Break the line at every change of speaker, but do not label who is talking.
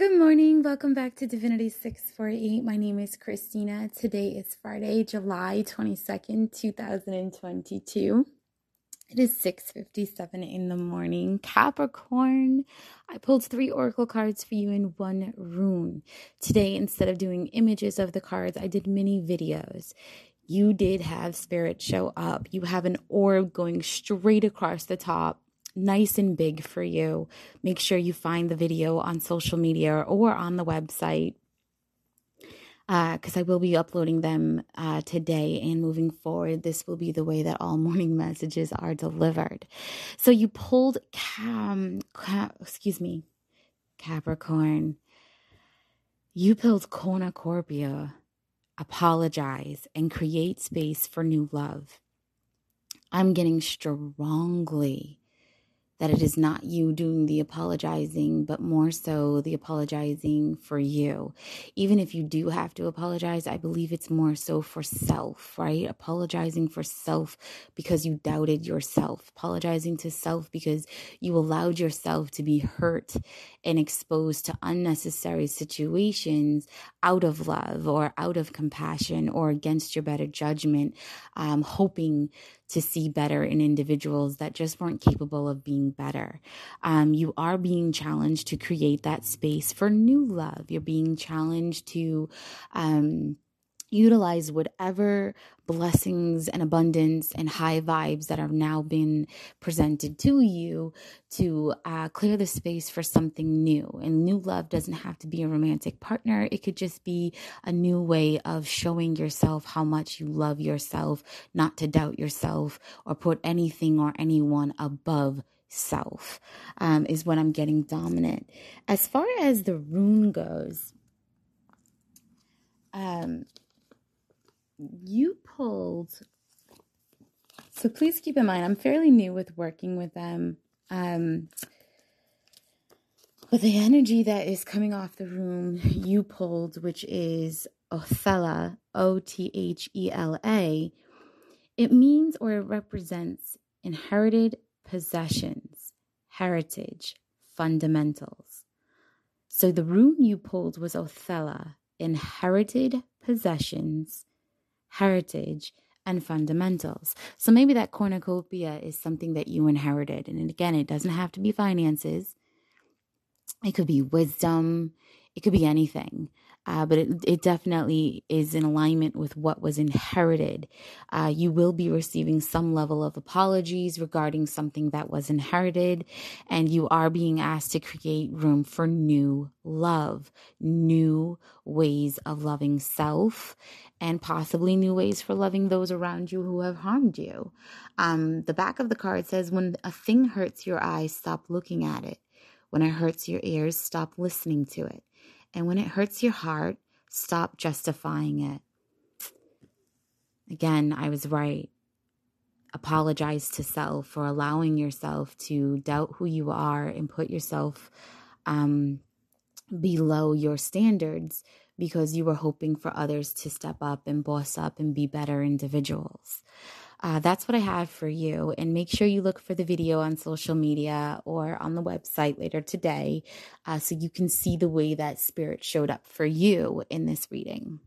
Good morning. Welcome back to Divinity 648. My name is Christina. Today is Friday, July 22nd, 2022. It is 6:57 in the morning. Capricorn, I pulled 3 oracle cards for you in one rune. Today instead of doing images of the cards, I did mini videos. You did have spirit show up. You have an orb going straight across the top nice and big for you. Make sure you find the video on social media or on the website because uh, I will be uploading them uh, today and moving forward. This will be the way that all morning messages are delivered. So you pulled Cam, excuse me, Capricorn. You pulled cornucopia, apologize, and create space for new love. I'm getting strongly that it is not you doing the apologizing, but more so the apologizing for you. Even if you do have to apologize, I believe it's more so for self, right? Apologizing for self because you doubted yourself, apologizing to self because you allowed yourself to be hurt and exposed to unnecessary situations out of love or out of compassion or against your better judgment, um, hoping to see better in individuals that just weren't capable of being better. Um, you are being challenged to create that space for new love. You're being challenged to, um, utilize whatever blessings and abundance and high vibes that have now been presented to you to uh, clear the space for something new. And new love doesn't have to be a romantic partner, it could just be a new way of showing yourself how much you love yourself, not to doubt yourself or put anything or anyone above self, um, is what I'm getting dominant. As far as the rune goes, um, you pulled. So please keep in mind, I'm fairly new with working with them. Um, but the energy that is coming off the room you pulled, which is Othella, O T H E L A, it means or it represents inherited possessions, heritage, fundamentals. So the rune you pulled was Othella, inherited possessions, heritage, and fundamentals. So maybe that cornucopia is something that you inherited. And again, it doesn't have to be finances, it could be wisdom, it could be anything uh, but it, it definitely is in alignment with what was inherited. Uh, you will be receiving some level of apologies regarding something that was inherited, and you are being asked to create room for new love, new ways of loving self, and possibly new ways for loving those around you who have harmed you. Um, the back of the card says, When a thing hurts your eyes, stop looking at it. When it hurts your ears, stop listening to it. And when it hurts your heart, stop justifying it. Again, I was right. Apologize to self for allowing yourself to doubt who you are and put yourself um, below your standards because you were hoping for others to step up and boss up and be better individuals uh, that's what I have for you. And make sure you look for the video on social media or on the website later today uh, so you can see the way that spirit showed up for you in this reading.